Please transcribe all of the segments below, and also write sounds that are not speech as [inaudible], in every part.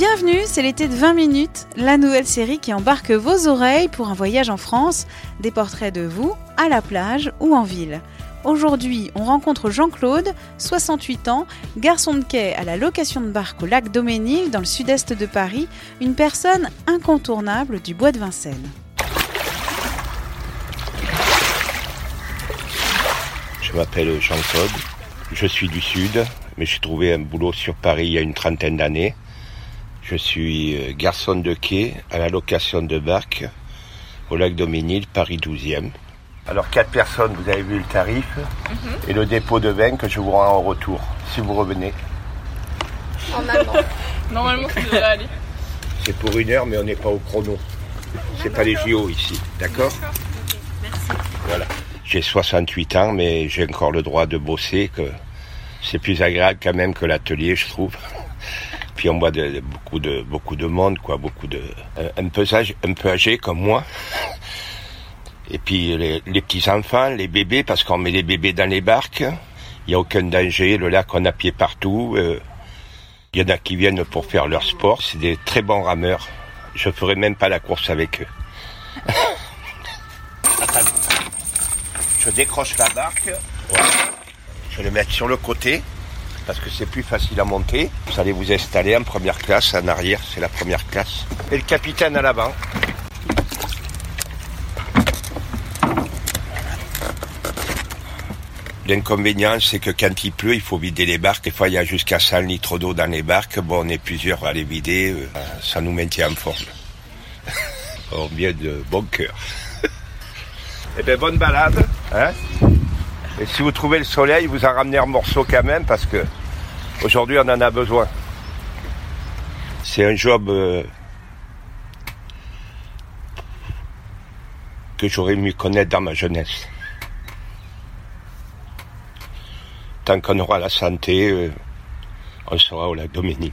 Bienvenue, c'est l'été de 20 minutes, la nouvelle série qui embarque vos oreilles pour un voyage en France, des portraits de vous, à la plage ou en ville. Aujourd'hui, on rencontre Jean-Claude, 68 ans, garçon de quai à la location de barque au lac Doménil dans le sud-est de Paris, une personne incontournable du bois de Vincennes. Je m'appelle Jean-Claude, je suis du Sud, mais j'ai trouvé un boulot sur Paris il y a une trentaine d'années. Je suis euh, garçon de quai à la location de barque au lac Doménil, Paris 12e. Alors quatre personnes, vous avez vu le tarif et le dépôt de vin que je vous rends en retour, si vous revenez. Normalement. [laughs] Normalement, ça devrait aller. C'est pour une heure, mais on n'est pas au chrono. C'est pas les JO ici, d'accord Voilà. J'ai 68 ans, mais j'ai encore le droit de bosser, que c'est plus agréable quand même que l'atelier, je trouve. Puis on voit de- beaucoup de beaucoup de monde, quoi, beaucoup de un- peu âgé, un peu âgé comme moi. Et puis les, les petits enfants, les bébés, parce qu'on met les bébés dans les barques. Il n'y a aucun danger, le lac on a pied partout. euh, Il y en a qui viennent pour faire leur sport. C'est des très bons rameurs. Je ferai même pas la course avec eux. Attendez. Je décroche la barque. Voilà. Je vais le mettre sur le côté parce que c'est plus facile à monter. Vous allez vous installer en première classe, en arrière, c'est la première classe. Et le capitaine à l'avant. L'inconvénient, c'est que quand il pleut, il faut vider les barques. Des fois, il y a jusqu'à 100 litres d'eau dans les barques. Bon, on est plusieurs à les vider. euh, Ça nous maintient en forme. [laughs] on vient de bon cœur. [laughs] Eh bien, bonne balade. Hein Et si vous trouvez le soleil, vous en ramenez un morceau quand même, parce que aujourd'hui, on en a besoin. C'est un job euh, que j'aurais mieux connaître dans ma jeunesse. Tant qu'on aura la santé, euh, on sera au lac Doménil.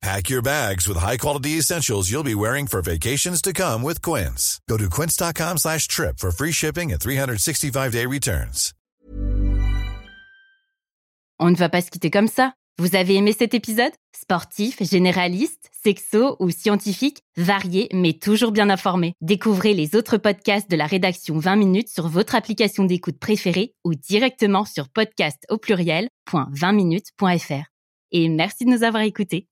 Pack your bags with high-quality essentials you'll be wearing for vacations to come with Quince. Go to quince.com slash trip for free shipping and 365-day returns. On ne va pas se quitter comme ça. Vous avez aimé cet épisode? Sportif, généraliste, sexo ou scientifique, varié mais toujours bien informé. Découvrez les autres podcasts de la rédaction 20 minutes sur votre application d'écoute préférée ou directement sur podcast au pluriel .20minutes.fr. Et merci de nous avoir écoutés.